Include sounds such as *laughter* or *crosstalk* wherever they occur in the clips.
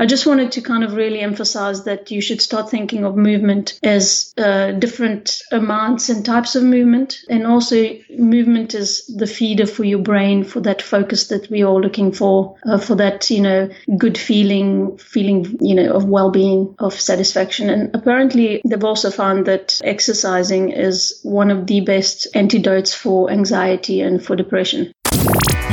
I just wanted to kind of really emphasize that you should start thinking of movement as uh, different amounts and types of movement. And also, movement is the feeder for your brain for that focus that we're all looking for, uh, for that, you know, good feeling, feeling, you know, of well being, of satisfaction. And apparently, they've also found that exercising is one of the best antidotes for anxiety and for depression.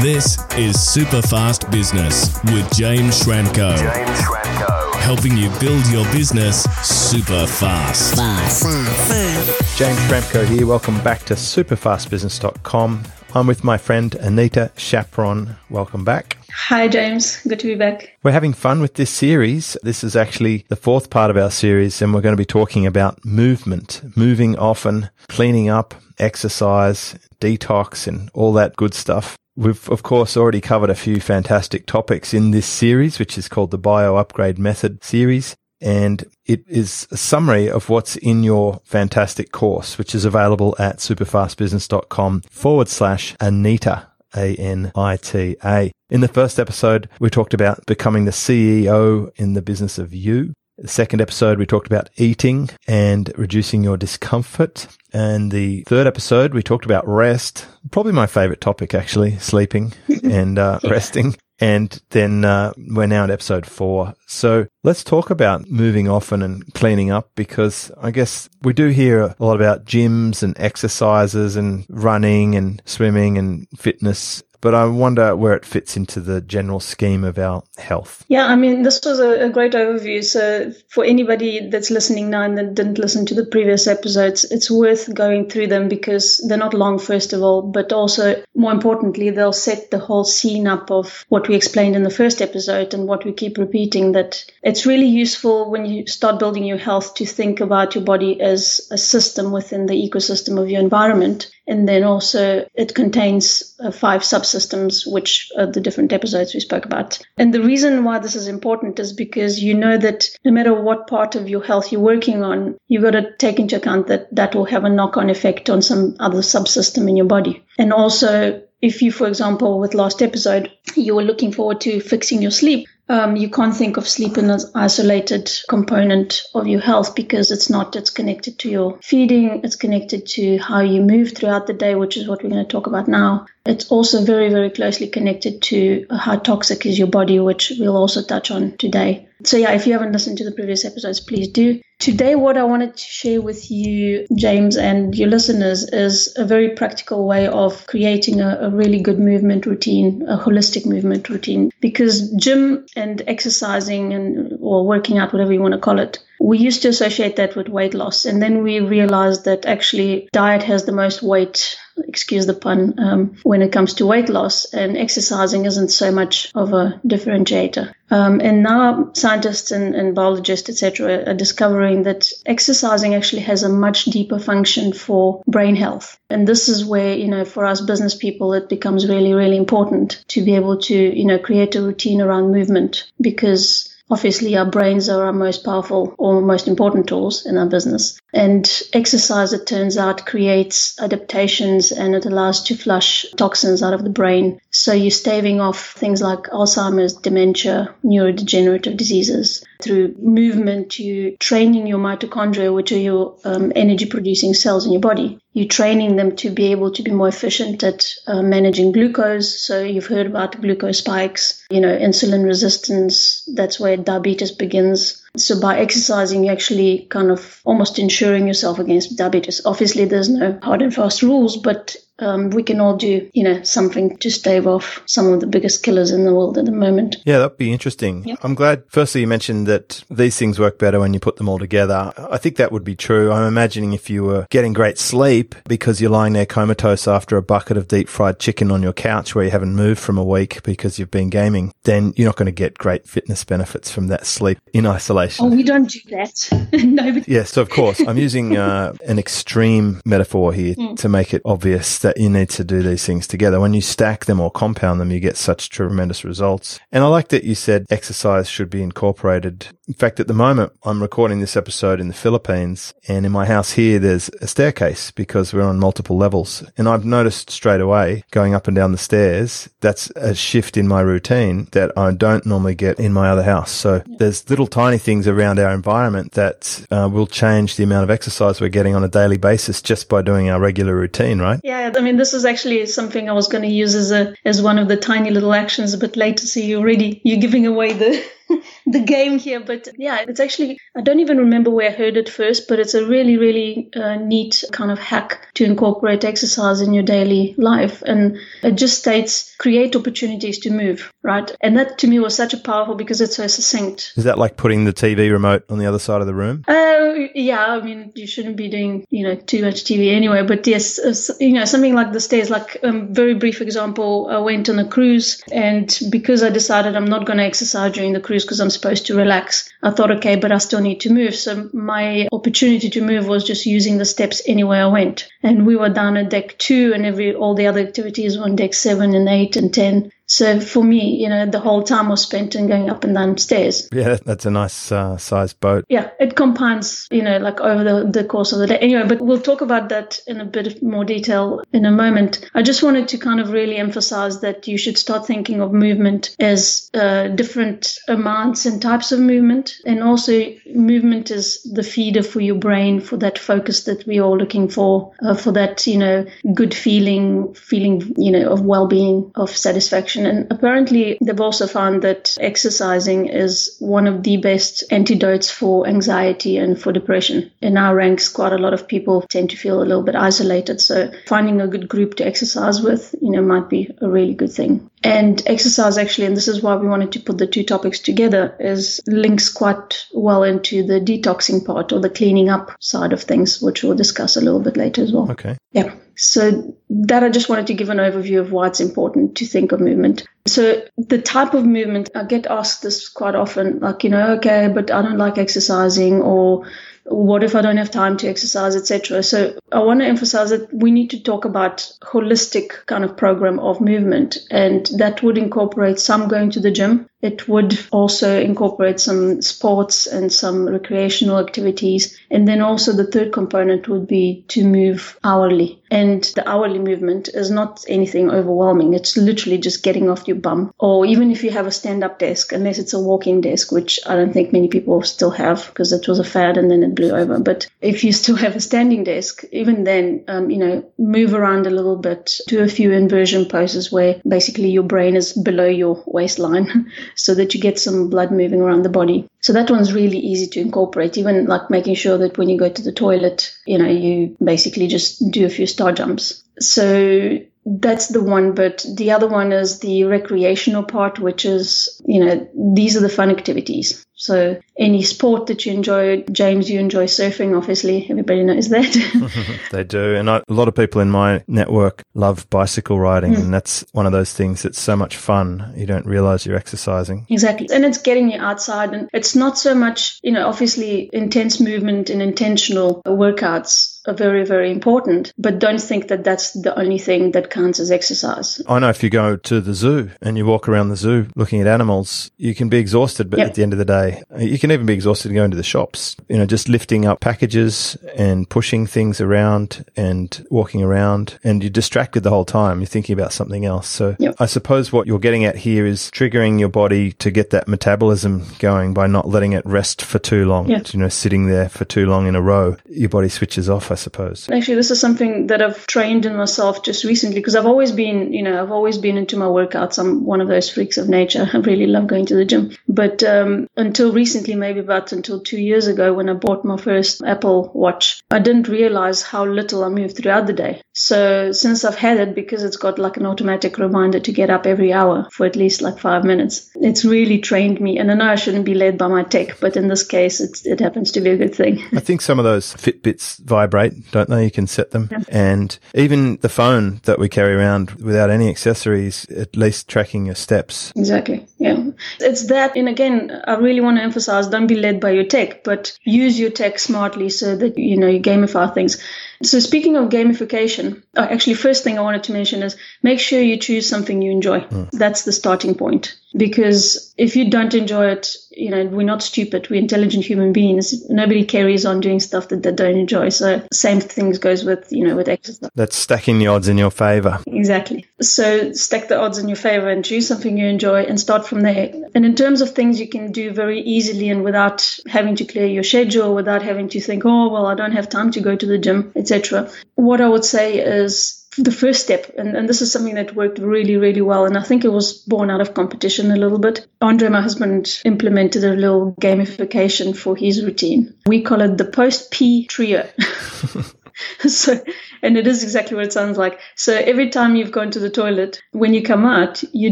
This is Super Fast Business with James Schramko. James Schramko. Helping you build your business super fast. Fast. Fast. James Schramko here. Welcome back to superfastbusiness.com. I'm with my friend Anita Chaperon. Welcome back. Hi, James. Good to be back. We're having fun with this series. This is actually the fourth part of our series, and we're going to be talking about movement, moving often, cleaning up, exercise, detox, and all that good stuff. We've, of course, already covered a few fantastic topics in this series, which is called the Bio Upgrade Method series. And it is a summary of what's in your fantastic course, which is available at superfastbusiness.com forward slash Anita, A-N-I-T-A. In the first episode, we talked about becoming the CEO in the business of you. The second episode, we talked about eating and reducing your discomfort. And the third episode, we talked about rest. Probably my favorite topic, actually, sleeping *laughs* and uh, resting. And then uh, we're now at episode four. So let's talk about moving often and cleaning up because I guess we do hear a lot about gyms and exercises and running and swimming and fitness but I wonder where it fits into the general scheme of our health. Yeah, I mean, this was a, a, great overview. So, for anybody that's listening now and that didn't listen to the previous episodes, it's worth going through them because they're not long, first of all, but also, more importantly, they'll set the whole scene up of what we explained in the first episode and what we keep repeating that it's really useful when you start building your health to think about your body as a system within the ecosystem of your environment. And then also, it contains uh, five subsystems which are the different episodes we spoke about. And the reason why this is important is because you know that no matter what part of your health you're working on, you've got to take into account that that will have a knock on effect on some other subsystem in your body. And also, if you, for example, with last episode, you were looking forward to fixing your sleep, um, you can't think of sleep as an isolated component of your health because it's not. It's connected to your feeding. It's connected to how you move throughout the day, which is what we're going to talk about now. It's also very, very closely connected to how toxic is your body, which we'll also touch on today. So yeah, if you haven't listened to the previous episodes, please do. Today, what I wanted to share with you, James, and your listeners is a very practical way of creating a, a really good movement routine, a holistic movement routine. Because gym and exercising and or working out, whatever you want to call it, we used to associate that with weight loss. And then we realized that actually diet has the most weight, excuse the pun, um, when it comes to weight loss, and exercising isn't so much of a differentiator. Um, and now scientists and, and biologists, etc., are discovering that exercising actually has a much deeper function for brain health. And this is where, you know, for us business people, it becomes really, really important to be able to, you know, create a routine around movement because Obviously, our brains are our most powerful or most important tools in our business. And exercise, it turns out, creates adaptations and it allows to flush toxins out of the brain. So you're staving off things like Alzheimer's, dementia, neurodegenerative diseases. Through movement, you're training your mitochondria, which are your um, energy producing cells in your body. You're training them to be able to be more efficient at uh, managing glucose. So you've heard about glucose spikes, you know, insulin resistance. That's where diabetes begins so by exercising, you're actually kind of almost insuring yourself against diabetes. Obviously, there's no hard and fast rules, but um, we can all do, you know, something to stave off some of the biggest killers in the world at the moment. Yeah, that'd be interesting. Yep. I'm glad, firstly, you mentioned that these things work better when you put them all together. I think that would be true. I'm imagining if you were getting great sleep because you're lying there comatose after a bucket of deep fried chicken on your couch where you haven't moved from a week because you've been gaming, then you're not going to get great fitness benefits from that sleep in isolation. Oh, we don't do that. *laughs* Nobody. Yes, so of course, I'm using *laughs* uh, an extreme metaphor here mm. to make it obvious that you need to do these things together. When you stack them or compound them, you get such tremendous results. And I like that you said exercise should be incorporated. In fact, at the moment, I'm recording this episode in the Philippines and in my house here, there's a staircase because we're on multiple levels. And I've noticed straight away going up and down the stairs, that's a shift in my routine that I don't normally get in my other house. So there's little tiny things around our environment that uh, will change the amount of exercise we're getting on a daily basis just by doing our regular routine, right? Yeah, I mean, this is actually something I was going to use as a as one of the tiny little actions a bit later. So you already you're giving away the *laughs* the game here. But yeah, it's actually, I don't even remember where I heard it first, but it's a really, really uh, neat kind of hack to incorporate exercise in your daily life. And it just states create opportunities to move, right? And that to me was such a powerful because it's so succinct. Is that like putting the TV remote on the other side of the room? Uh, yeah, I mean, you shouldn't be doing, you know, too much TV anyway. But yes, uh, you know, something like the stairs, like a um, very brief example, I went on a cruise and because I decided I'm not going to exercise during the cruise because I'm supposed to relax. I thought, okay, but I still need to move. So my opportunity to move was just using the steps anywhere I went. And we were down at deck two and every, all the other activities were on deck seven and eight and 10. So for me, you know, the whole time was spent in going up and down stairs. Yeah, that's a nice uh, size boat. Yeah, it compounds, you know, like over the, the course of the day. Anyway, but we'll talk about that in a bit more detail in a moment. I just wanted to kind of really emphasize that you should start thinking of movement as uh, different amounts and types of movement. And also, movement is the feeder for your brain for that focus that we're all looking for, uh, for that, you know, good feeling, feeling, you know, of well being, of satisfaction and apparently, they've also found that exercising is one of the best antidotes for anxiety and for depression. In our ranks, quite a lot of people tend to feel a little bit isolated. So finding a good group to exercise with, you know, might be a really good thing. And exercise actually, and this is why we wanted to put the two topics together, is links quite well into the detoxing part or the cleaning up side of things, which we'll discuss a little bit later as well. Okay. Yeah. So that I just wanted to give an overview of why it's important to think of movement. So the type of movement, I get asked this quite often, like, you know, okay, but I don't like exercising or what if I don't have time to exercise, etc. So I want to emphasize that we need to talk about holistic kind of program of movement, and that would incorporate some going to the gym, it would also incorporate some sports and some recreational activities. And then also the third component would be to move hourly. And the hourly movement is not anything overwhelming. It's literally just getting off your bum. Or even if you have a stand up desk, unless it's a walking desk, which I don't think many people still have because it was a fad and then it blew over. But if you still have a standing desk, even then, um, you know, move around a little bit, do a few inversion poses where basically your brain is below your waistline. *laughs* so that you get some blood moving around the body. So that one's really easy to incorporate, even like making sure that when you go to the toilet, you know, you basically just do a few star jumps. So that's the one, but the other one is the recreational part, which is, you know, these are the fun activities. So any sport that you enjoy, James, you enjoy surfing, obviously. Everybody knows that. *laughs* *laughs* they do. And I, a lot of people in my network love bicycle riding. Mm. And that's one of those things that's so much fun. You don't realize you're exercising. Exactly. And it's getting you outside. And it's not so much, you know, obviously intense movement and intentional workouts very, very important, but don't think that that's the only thing that counts as exercise. I know if you go to the zoo and you walk around the zoo looking at animals, you can be exhausted, but yep. at the end of the day, you can even be exhausted going to the shops, you know, just lifting up packages and pushing things around and walking around and you're distracted the whole time. You're thinking about something else. So yep. I suppose what you're getting at here is triggering your body to get that metabolism going by not letting it rest for too long. Yep. You know, sitting there for too long in a row, your body switches off. I suppose. Actually, this is something that I've trained in myself just recently because I've always been, you know, I've always been into my workouts. I'm one of those freaks of nature. *laughs* I really love going to the gym. But um, until recently, maybe about until two years ago, when I bought my first Apple Watch, I didn't realize how little I moved throughout the day. So since I've had it, because it's got like an automatic reminder to get up every hour for at least like five minutes, it's really trained me. And I know I shouldn't be led by my tech, but in this case, it happens to be a good thing. I think some of those Fitbits vibrate don't they? You can set them. Yeah. And even the phone that we carry around without any accessories, at least tracking your steps. Exactly. Yeah. It's that. And again, I really want to emphasize don't be led by your tech, but use your tech smartly so that, you know, you gamify things. So speaking of gamification, oh, actually, first thing I wanted to mention is make sure you choose something you enjoy. Mm. That's the starting point. Because if you don't enjoy it, you know, we're not stupid. We're intelligent human beings. Nobody carries on doing stuff that they don't enjoy. So same things goes with, you know, with exercise. That's stacking the odds in your favor. Exactly. So stack the odds in your favor and choose something you enjoy and start from there. And in terms of things you can do very easily and without having to clear your schedule, without having to think, oh, well, I don't have time to go to the gym, etc. What I would say is the first step, and, and this is something that worked really, really well. And I think it was born out of competition a little bit. Andre, my husband, implemented a little gamification for his routine. We call it the post P trio. *laughs* *laughs* so, and it is exactly what it sounds like. So every time you've gone to the toilet, when you come out, you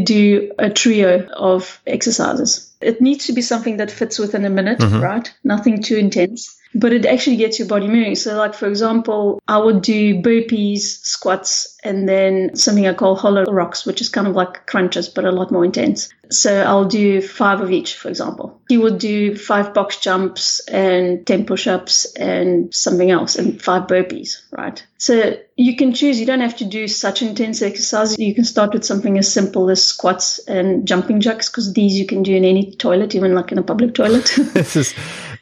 do a trio of exercises. It needs to be something that fits within a minute, mm-hmm. right? Nothing too intense but it actually gets your body moving. So, like for example, I would do burpees, squats, and then something I call hollow rocks, which is kind of like crunches but a lot more intense. So I'll do five of each, for example. He would do five box jumps and 10 push ups and something else and five burpees, right? So you can choose. You don't have to do such intense exercises. You can start with something as simple as squats and jumping jacks because these you can do in any toilet, even like in a public toilet. *laughs* this is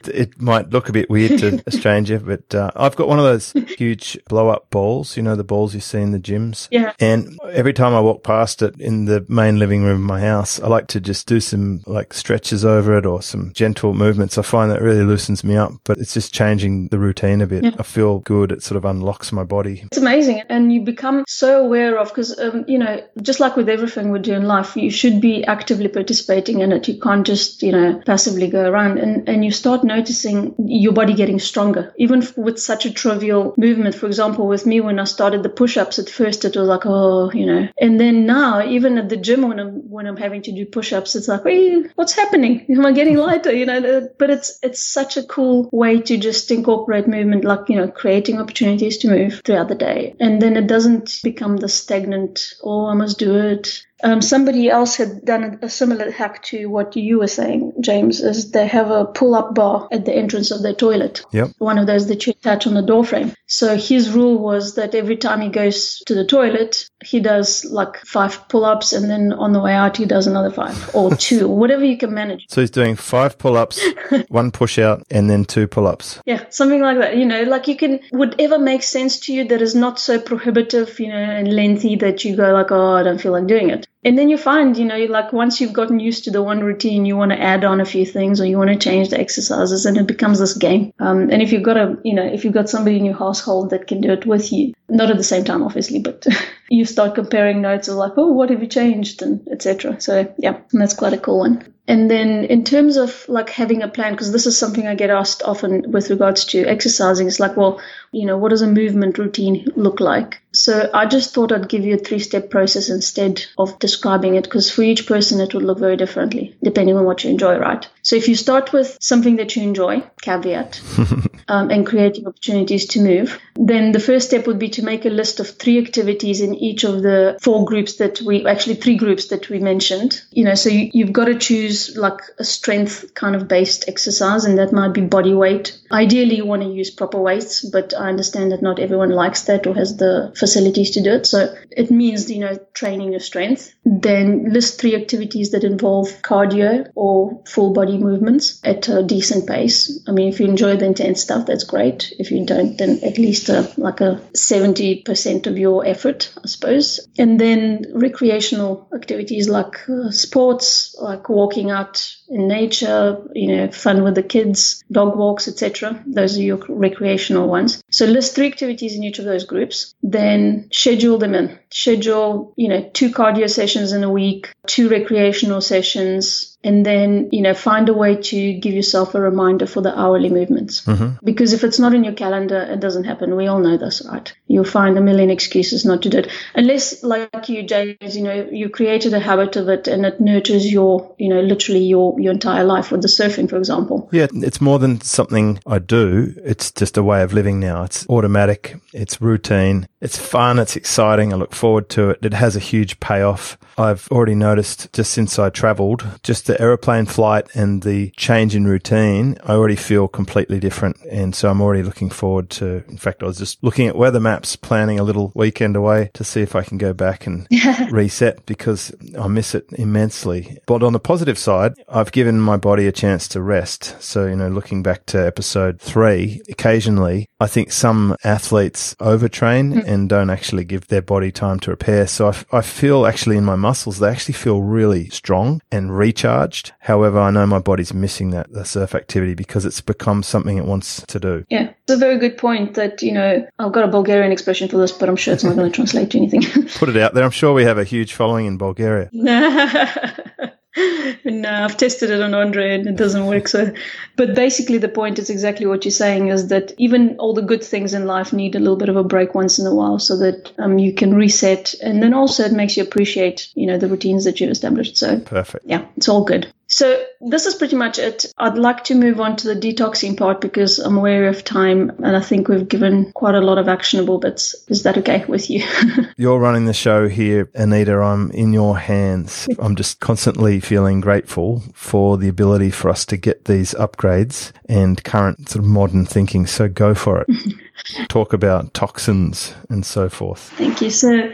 it might look a bit weird to *laughs* a stranger, but uh, I've got one of those huge blow up balls, you know, the balls you see in the gyms. Yeah. And every time I walk past it in the main living room of my house, I like to just do some like stretches over it or some gentle movements. I find that really loosens me up, but it's just changing the routine a bit. Yeah. I feel good. It sort of unlocks my body. It's amazing. And you become so aware of, because, um, you know, just like with everything we do in life, you should be actively participating in it. You can't just, you know, passively go around and, and you start noticing your body getting stronger, even with such a trivial movement. For example, with me, when I started the push ups at first, it was like, oh, you know, and then now, even at the gym, when I'm, when I'm having to do push ups, it's like, hey, what's happening? *laughs* Am I getting lighter? You know, but it's, it's such a cool way to just incorporate movement, like, you know, creating opportunities to move throughout the day. And then it doesn't become the stagnant, oh, I must do it. Um, somebody else had done a similar hack to what you were saying, James, is they have a pull-up bar at the entrance of their toilet. Yep. One of those that you attach on the door frame. So his rule was that every time he goes to the toilet, he does like five pull-ups and then on the way out he does another five or *laughs* two, whatever you can manage. So he's doing five pull-ups, *laughs* one push-out and then two pull-ups. Yeah, something like that. You know, like you can, whatever makes sense to you that is not so prohibitive, you know, and lengthy that you go like, oh, I don't feel like doing it. And then you find, you know, like once you've gotten used to the one routine, you want to add on a few things or you want to change the exercises and it becomes this game. Um, and if you've got a, you know, if you've got somebody in your household that can do it with you, not at the same time, obviously, but *laughs* you start comparing notes of like, oh, what have you changed and etc. So yeah, that's quite a cool one. And then in terms of like having a plan, because this is something I get asked often with regards to exercising, it's like, well, you know, what does a movement routine look like? So I just thought I'd give you a three step process instead of describing it because for each person it would look very differently depending on what you enjoy, right? So if you start with something that you enjoy, caveat, *laughs* um, and creating opportunities to move, then the first step would be to make a list of three activities in each of the four groups that we actually three groups that we mentioned. You know, so you, you've got to choose like a strength kind of based exercise, and that might be body weight. Ideally, you want to use proper weights, but I understand that not everyone likes that or has the facilities to do it. So it means, you know, training your strength. Then list three activities that involve cardio or full body movements at a decent pace. I mean, if you enjoy the intense stuff, that's great. If you don't, then at least a, like a 70% of your effort, I suppose. And then recreational activities like uh, sports, like walking out in nature, you know, fun with the kids, dog walks, etc. Those are your recreational ones. So list three activities in each of those groups, then schedule them in. Schedule, you know, two cardio sessions in a week, two recreational sessions, and then you know find a way to give yourself a reminder for the hourly movements. Mm-hmm. because if it's not in your calendar it doesn't happen. We all know this right? You'll find a million excuses not to do it. Unless like you james you know you created a habit of it and it nurtures your you know literally your your entire life with the surfing for example. Yeah it's more than something i do. It's just a way of living now. It's automatic. It's routine. It's fun. It's exciting. I look forward to it. It has a huge payoff. I've already noticed just since I traveled, just the aeroplane flight and the change in routine, I already feel completely different. And so I'm already looking forward to, in fact, I was just looking at weather maps, planning a little weekend away to see if I can go back and *laughs* reset because I miss it immensely. But on the positive side, I've given my body a chance to rest. So, you know, looking back to episode three, occasionally I think some athletes overtrain mm. and don't actually give their body time to repair. So I, I feel actually in my muscles, they actually feel really strong and recharged. However, I know my body's missing that the surf activity because it's become something it wants to do. Yeah, it's a very good point that, you know, I've got a Bulgarian expression for this, but I'm sure it's not going *laughs* to translate to anything. Put it out there. I'm sure we have a huge following in Bulgaria. *laughs* *laughs* no, I've tested it on Andre and it doesn't work. So, but basically, the point is exactly what you're saying: is that even all the good things in life need a little bit of a break once in a while, so that um, you can reset, and then also it makes you appreciate, you know, the routines that you've established. So, perfect. Yeah, it's all good. So this is pretty much it. I'd like to move on to the detoxing part because I'm aware of time and I think we've given quite a lot of actionable bits. Is that okay with you? *laughs* You're running the show here, Anita. I'm in your hands. I'm just constantly feeling grateful for the ability for us to get these upgrades and current sort of modern thinking. So go for it. *laughs* Talk about toxins and so forth. Thank you. So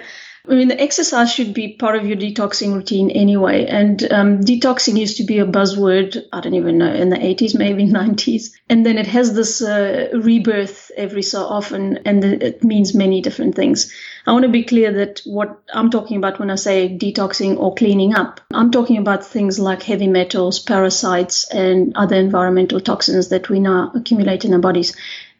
I mean, the exercise should be part of your detoxing routine anyway. And um, detoxing used to be a buzzword, I don't even know, in the 80s, maybe *laughs* 90s. And then it has this uh, rebirth every so often, and it means many different things. I want to be clear that what I'm talking about when I say detoxing or cleaning up, I'm talking about things like heavy metals, parasites, and other environmental toxins that we now accumulate in our bodies.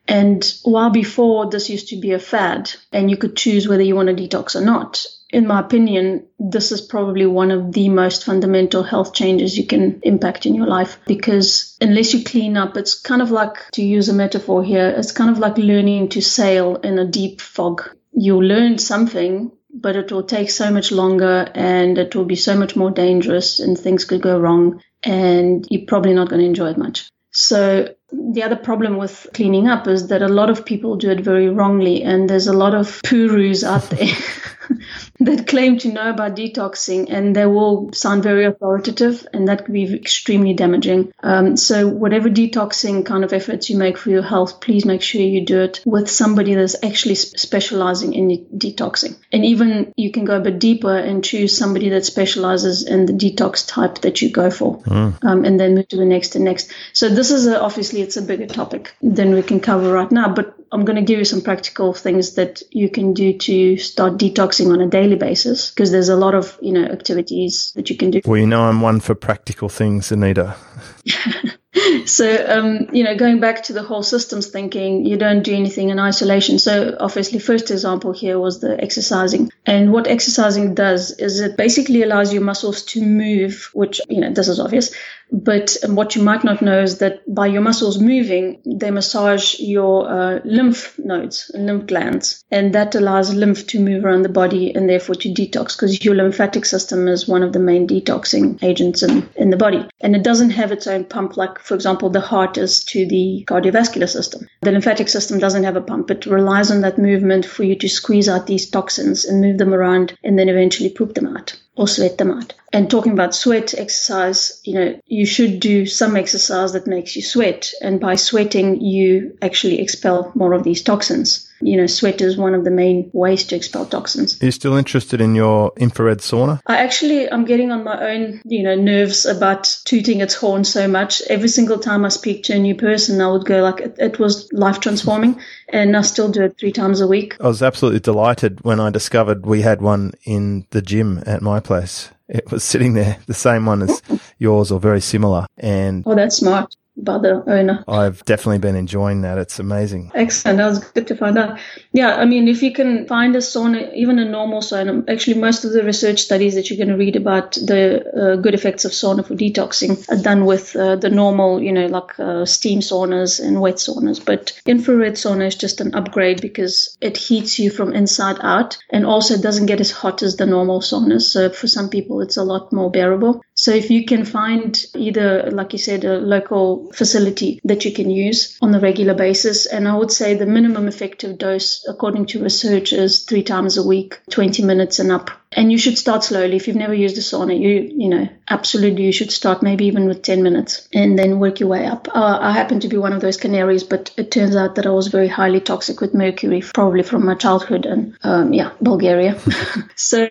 And while before this used to be a fad and you could choose whether you want to detox or not, in my opinion, this is probably one of the most fundamental health changes you can impact in your life because unless you clean up, it's kind of like, to use a metaphor here, it's kind of like learning to sail in a deep fog. You learn something, but it will take so much longer and it will be so much more dangerous and things could go wrong and you're probably not going to enjoy it much. So the other problem with cleaning up is that a lot of people do it very wrongly, and there's a lot of purus out there *laughs* *laughs* that claim to know about detoxing and they will sound very authoritative and that can be extremely damaging. Um, so whatever detoxing kind of efforts you make for your health, please make sure you do it with somebody that's actually specializing in detoxing. And even you can go a bit deeper and choose somebody that specializes in the detox type that you go for mm. um, and then move to the next and next. So this is a, obviously it's a bigger topic than we can cover right now, but I'm going to give you some practical things that you can do to start detoxing on a daily basis because there's a lot of, you know, activities that you can do. Well, you know, I'm one for practical things, Anita. *laughs* *laughs* so, um, you know, going back to the whole systems thinking, you don't do anything in isolation. So, obviously, first example here was the exercising. And what exercising does is it basically allows your muscles to move, which, you know, this is obvious, but what you might not know is that by your muscles moving, they massage your uh, lymph nodes, and lymph glands, and that allows lymph to move around the body and therefore to detox because your lymphatic system is one of the main detoxing agents in, in the body. And it doesn't have its own pump, like, for example, the heart is to the cardiovascular system. The lymphatic system doesn't have a pump. It relies on that movement for you to squeeze out these toxins and move them around and then eventually poop them out or sweat them out. And talking about sweat exercise, you know, you should do some exercise that makes you sweat. And by sweating, you actually expel more of these toxins. You know, sweat is one of the main ways to expel toxins. Are you still interested in your infrared sauna? I actually, I'm getting on my own, you know, nerves about tooting its horn so much. Every single time I speak to a new person, I would go like, it, it was life transforming. And I still do it three times a week. I was absolutely delighted when I discovered we had one in the gym at my place. It was sitting there, the same one as *laughs* yours or very similar. And oh, that's smart by the owner. I've definitely been enjoying that. It's amazing. Excellent. That was good to find out. Yeah, I mean, if you can find a sauna, even a normal sauna, actually, most of the research studies that you're going to read about the uh, good effects of sauna for detoxing are done with uh, the normal, you know, like uh, steam saunas and wet saunas. But infrared sauna is just an upgrade because it heats you from inside out and also it doesn't get as hot as the normal saunas. So for some people, it's a lot more bearable. So if you can find either, like you said, a local facility that you can use on a regular basis, and I would say the minimum effective dose, according to research, is three times a week, 20 minutes and up and you should start slowly. If you've never used a sauna, you you know absolutely you should start maybe even with ten minutes and then work your way up. Uh, I happen to be one of those canaries, but it turns out that I was very highly toxic with mercury, probably from my childhood and um, yeah, Bulgaria. *laughs* so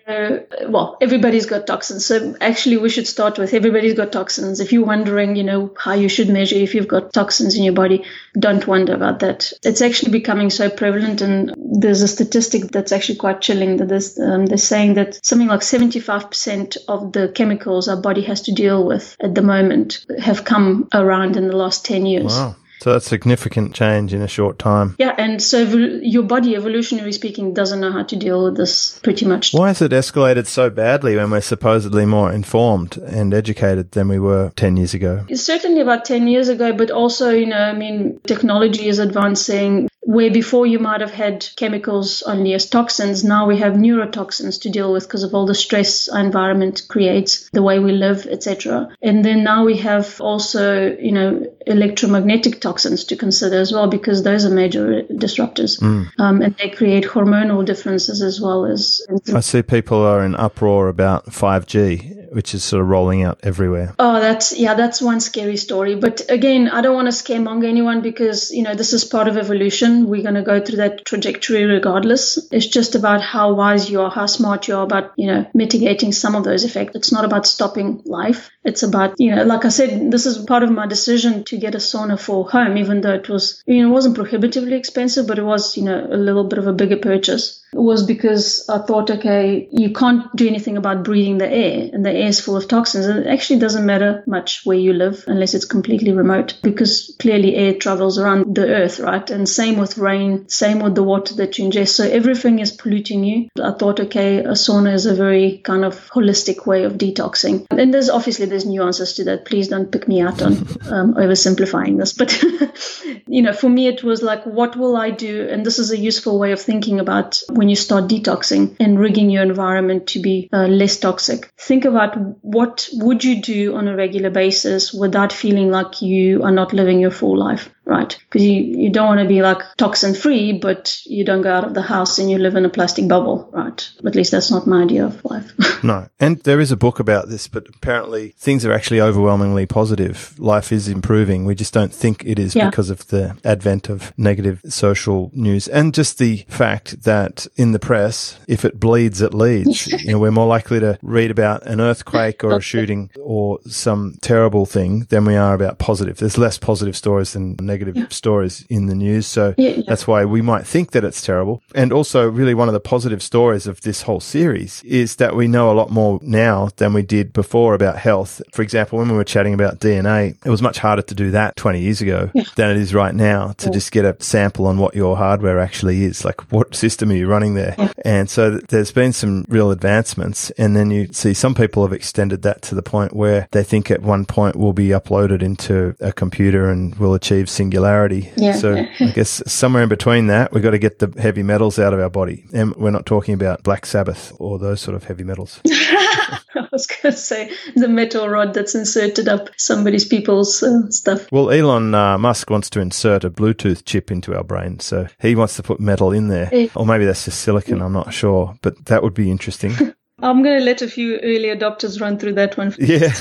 well, everybody's got toxins. So actually, we should start with everybody's got toxins. If you're wondering, you know how you should measure if you've got toxins in your body, don't wonder about that. It's actually becoming so prevalent, and there's a statistic that's actually quite chilling that um, they're saying that something like 75% of the chemicals our body has to deal with at the moment have come around in the last 10 years. Wow. So that's significant change in a short time. Yeah, and so your body, evolutionary speaking, doesn't know how to deal with this pretty much. Why has it escalated so badly when we're supposedly more informed and educated than we were 10 years ago? It's certainly about 10 years ago, but also, you know, I mean, technology is advancing where before you might have had chemicals only as toxins, now we have neurotoxins to deal with because of all the stress our environment creates, the way we live, etc. And then now we have also, you know, electromagnetic toxins to consider as well because those are major disruptors, mm. um, and they create hormonal differences as well as. I see people are in uproar about 5G which is sort of rolling out everywhere. Oh, that's yeah, that's one scary story. But again, I don't want to scaremonger anyone because you know this is part of evolution. We're going to go through that trajectory regardless. It's just about how wise you are, how smart you are about you know mitigating some of those effects. It's not about stopping life. It's about you know, like I said, this is part of my decision to get a sauna for home, even though it was you know it wasn't prohibitively expensive, but it was you know a little bit of a bigger purchase was because I thought, okay, you can't do anything about breathing the air, and the air is full of toxins. And it actually doesn't matter much where you live unless it's completely remote, because clearly air travels around the earth, right? And same with rain, same with the water that you ingest. So everything is polluting you. I thought, okay, a sauna is a very kind of holistic way of detoxing. And there's obviously there's nuances to that. Please don't pick me out on *laughs* um, oversimplifying this, but *laughs* you know, for me it was like, what will I do? And this is a useful way of thinking about when you start detoxing and rigging your environment to be uh, less toxic. Think about what would you do on a regular basis without feeling like you are not living your full life right? Because you, you don't want to be like toxin free, but you don't go out of the house and you live in a plastic bubble, right? At least that's not my idea of life. *laughs* no. And there is a book about this, but apparently things are actually overwhelmingly positive. Life is improving. We just don't think it is yeah. because of the advent of negative social news and just the fact that in the press, if it bleeds, it leads. *laughs* you know, we're more likely to read about an earthquake or a shooting or some terrible thing than we are about positive. There's less positive stories than negative negative yeah. stories in the news. So yeah, that's why we might think that it's terrible. And also, really, one of the positive stories of this whole series is that we know a lot more now than we did before about health. For example, when we were chatting about DNA, it was much harder to do that 20 years ago than it is right now to just get a sample on what your hardware actually is. Like, what system are you running there? And so there's been some real advancements. And then you see some people have extended that to the point where they think at one point we'll be uploaded into a computer and will achieve single singularity. Yeah. So *laughs* I guess somewhere in between that, we've got to get the heavy metals out of our body. And we're not talking about Black Sabbath or those sort of heavy metals. *laughs* I was going to say the metal rod that's inserted up somebody's people's uh, stuff. Well, Elon uh, Musk wants to insert a Bluetooth chip into our brain. So he wants to put metal in there. Yeah. Or maybe that's just silicon. I'm not sure. But that would be interesting. *laughs* I'm going to let a few early adopters run through that one. *laughs* Yeah.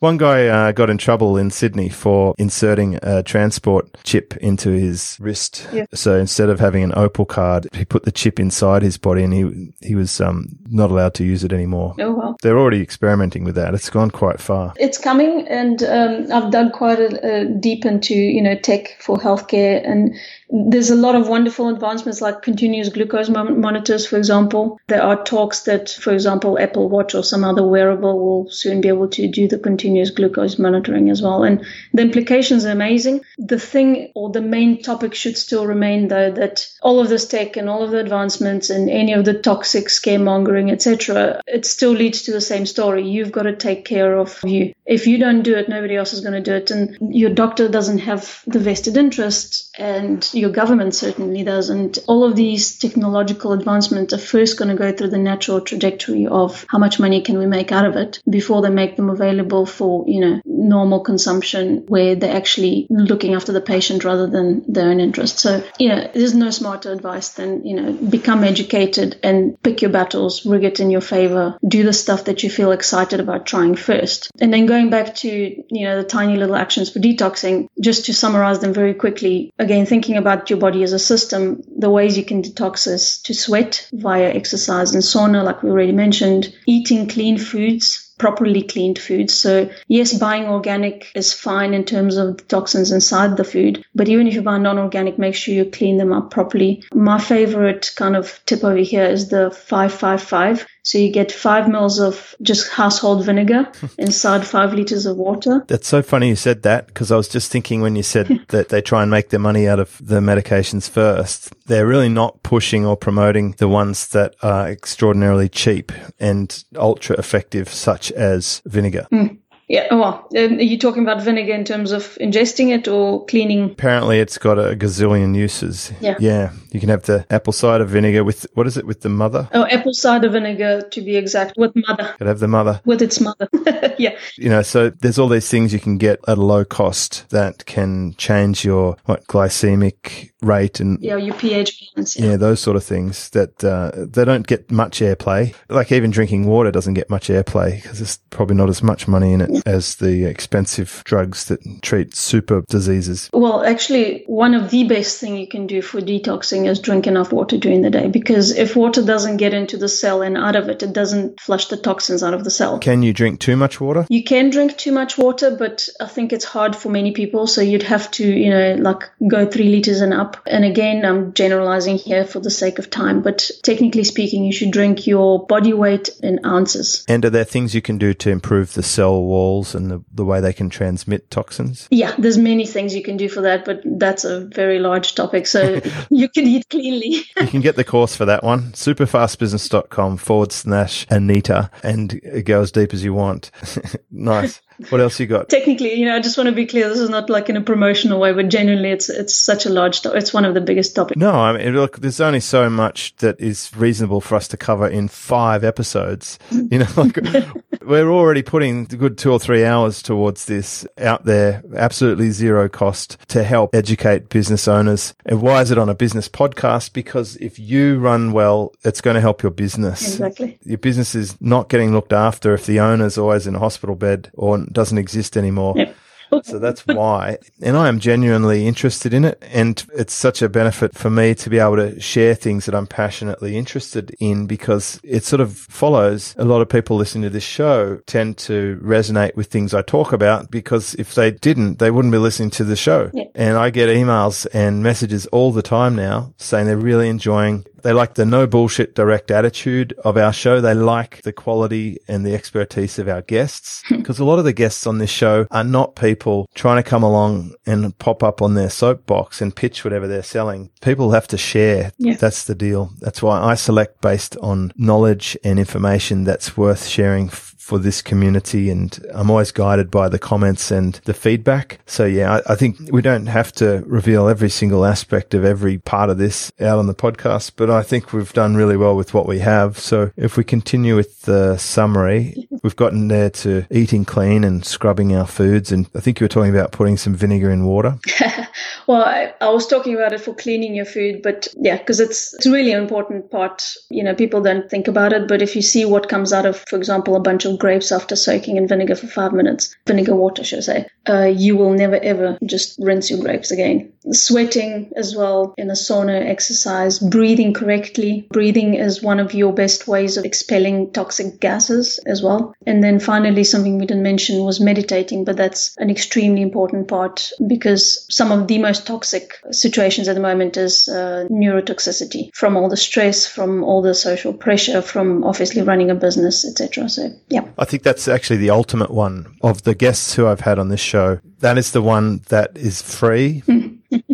one guy uh, got in trouble in Sydney for inserting a transport chip into his wrist. Yeah. So instead of having an Opal card, he put the chip inside his body and he he was um, not allowed to use it anymore. Oh, wow. They're already experimenting with that. It's gone quite far. It's coming and um, I've dug quite a, a deep into, you know, tech for healthcare and there's a lot of wonderful advancements like continuous glucose monitors, for example. There are talks that, for example, Apple Watch or some other wearable will soon be able to do the continuous glucose monitoring as well. And the implications are amazing. The thing or the main topic should still remain, though, that all of this tech and all of the advancements and any of the toxic scaremongering, etc., it still leads to the same story. You've got to take care of you. If you don't do it, nobody else is going to do it. And your doctor doesn't have the vested interest and your government certainly doesn't. All of these technological advancements are first going to go through the natural trajectory of how much money can we make out of it before they make them available for, you know, normal consumption where they're actually looking after the patient rather than their own interest. So, you know, there's no smarter advice than, you know, become educated and pick your battles, rig it in your favor, do the stuff that you feel excited about trying first. And then going back to, you know, the tiny little actions for detoxing, just to summarize them very quickly, again, thinking about your body as a system, the ways you can detox is to sweat via exercise and sauna, like we already mentioned, eating clean foods, properly cleaned foods. So yes, buying organic is fine in terms of the toxins inside the food, but even if you buy non-organic, make sure you clean them up properly. My favorite kind of tip over here is the 555. So you get five mils of just household vinegar *laughs* inside five liters of water. That's so funny you said that because I was just thinking when you said *laughs* that they try and make their money out of the medications first, they're really not pushing or promoting the ones that are extraordinarily cheap and ultra effective, such as vinegar. Mm. Yeah. Well, um, are you talking about vinegar in terms of ingesting it or cleaning? Apparently, it's got a gazillion uses. Yeah. Yeah. You can have the apple cider vinegar with what is it with the mother? Oh, apple cider vinegar to be exact, with mother. Could have the mother with its mother. *laughs* yeah. You know, so there's all these things you can get at a low cost that can change your what glycemic rate and yeah, your pH balance. Yeah. yeah, those sort of things that uh, they don't get much airplay. Like even drinking water doesn't get much airplay because there's probably not as much money in it. As the expensive drugs that treat super diseases. Well, actually, one of the best thing you can do for detoxing is drink enough water during the day because if water doesn't get into the cell and out of it, it doesn't flush the toxins out of the cell. Can you drink too much water? You can drink too much water, but I think it's hard for many people. So you'd have to, you know, like go three liters and up. And again, I'm generalizing here for the sake of time, but technically speaking, you should drink your body weight in ounces. And are there things you can do to improve the cell walls and the, the way they can transmit toxins? Yeah, there's many things you can do for that, but that's a very large topic. So *laughs* you can eat cleanly. you can get the course for that one, superfastbusiness.com forward slash Anita, and go as deep as you want. *laughs* nice. What else you got? Technically, you know, I just want to be clear. This is not like in a promotional way, but genuinely, it's it's such a large. To- it's one of the biggest topics. No, I mean, look, there's only so much that is reasonable for us to cover in five episodes. Mm. You know, like *laughs* we're already putting a good two or three hours towards this out there, absolutely zero cost to help educate business owners. And why is it on a business podcast? Because if you run well, it's going to help your business. Exactly. Your business is not getting looked after if the owner's always in a hospital bed or doesn't exist anymore. Yep. So that's why. And I am genuinely interested in it. And it's such a benefit for me to be able to share things that I'm passionately interested in because it sort of follows a lot of people listening to this show tend to resonate with things I talk about because if they didn't, they wouldn't be listening to the show. Yeah. And I get emails and messages all the time now saying they're really enjoying they like the no bullshit direct attitude of our show. They like the quality and the expertise of our guests *laughs* because a lot of the guests on this show are not people trying to come along and pop up on their soapbox and pitch whatever they're selling. People have to share. Yeah. That's the deal. That's why I select based on knowledge and information that's worth sharing for this community. And I'm always guided by the comments and the feedback. So yeah, I, I, think we don't have to reveal every single aspect of every part of this out on the podcast, but I think we've done really well with what we have. So if we continue with the summary, we've gotten there to eating clean and scrubbing our foods. And I think you were talking about putting some vinegar in water. *laughs* well, I, I, was talking about it for cleaning your food, but yeah, because it's, it's really an important part. You know, people don't think about it, but if you see what comes out of, for example, a bunch of grapes after soaking in vinegar for five minutes, vinegar water, should I say, uh, you will never ever just rinse your grapes again. Sweating as well in a sauna, exercise, breathing correctly. Breathing is one of your best ways of expelling toxic gases as well. And then finally, something we didn't mention was meditating, but that's an extremely important part because some of the most toxic situations at the moment is uh, neurotoxicity from all the stress, from all the social pressure, from obviously running a business, etc. So, yeah. I think that's actually the ultimate one of the guests who I've had on this show. That is the one that is free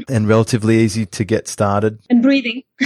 and relatively easy to get started. And breathing. *laughs*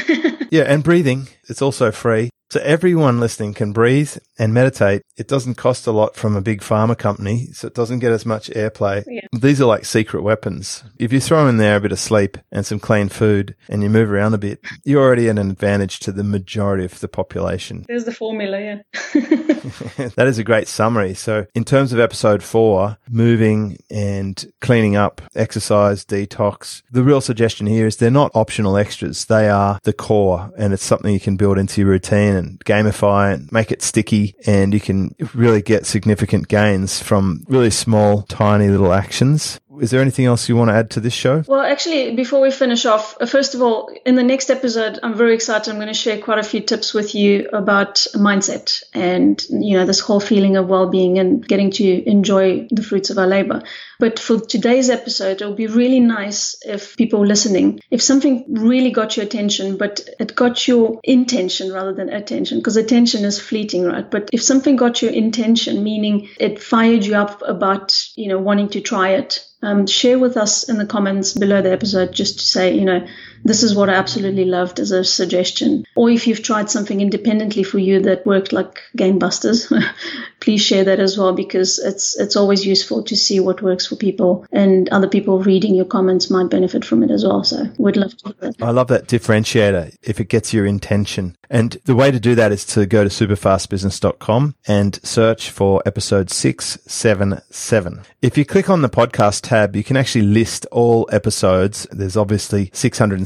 yeah, and breathing. It's also free. So everyone listening can breathe and meditate. It doesn't cost a lot from a big pharma company, so it doesn't get as much airplay. Yeah. These are like secret weapons. If you throw in there a bit of sleep and some clean food and you move around a bit, you're already at an advantage to the majority of the population. There's the formula, *laughs* yeah. *laughs* that is a great summary. So in terms of episode four, moving and cleaning up, exercise, detox, the real suggestion here is they're not optional extras. They are the core and it's something you can build into your routine and gamify and make it sticky and you can really get significant gains from really small, tiny little actions. Is there anything else you want to add to this show? Well, actually, before we finish off, uh, first of all, in the next episode, I'm very excited. I'm going to share quite a few tips with you about mindset and, you know, this whole feeling of well-being and getting to enjoy the fruits of our labor. But for today's episode, it would be really nice if people listening, if something really got your attention, but it got your intention rather than attention, because attention is fleeting, right? But if something got your intention, meaning it fired you up about, you know, wanting to try it, um, share with us in the comments below the episode just to say, you know, this is what I absolutely loved as a suggestion. Or if you've tried something independently for you that worked like Gamebusters, *laughs* please share that as well because it's it's always useful to see what works for people and other people reading your comments might benefit from it as well. So we'd love to do that. I love that differentiator if it gets your intention. And the way to do that is to go to superfastbusiness.com and search for episode 677. If you click on the podcast tab, you can actually list all episodes. There's obviously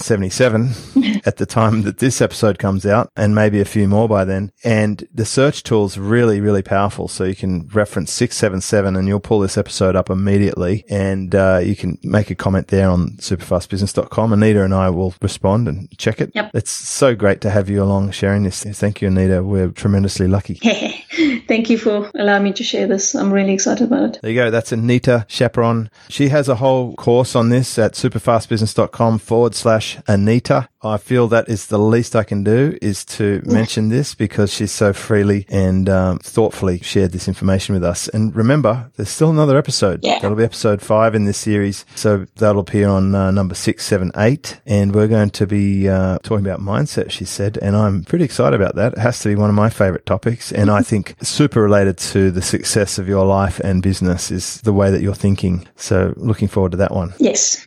677 *laughs* at the time that this episode comes out and maybe a few more by then. And the search tool's really, really powerful. So you can reference 677 and you'll pull this episode up immediately and uh, you can make a comment there on superfastbusiness.com. Anita and I will respond and check it. Yep. It's so great to have you along sharing this. Thank you, Anita. We're tremendously lucky. *laughs* Thank you for allowing me to share this. I'm really excited about it. There you go. That's Anita Chaperon. She has a whole course on this at superfastbusiness.com forward slash Anita. I feel that is the least I can do is to mention this because she's so freely and um, thoughtfully shared this information with us. And remember, there's still another episode. Yeah. That'll be episode five in this series. So that'll appear on uh, number six, seven, eight. And we're going to be uh, talking about mindset, she said. And I'm pretty excited about that. It has to be one of my favorite topics. And I *laughs* think super related to the success of your life and business is the way that you're thinking. So looking forward to that one. Yes.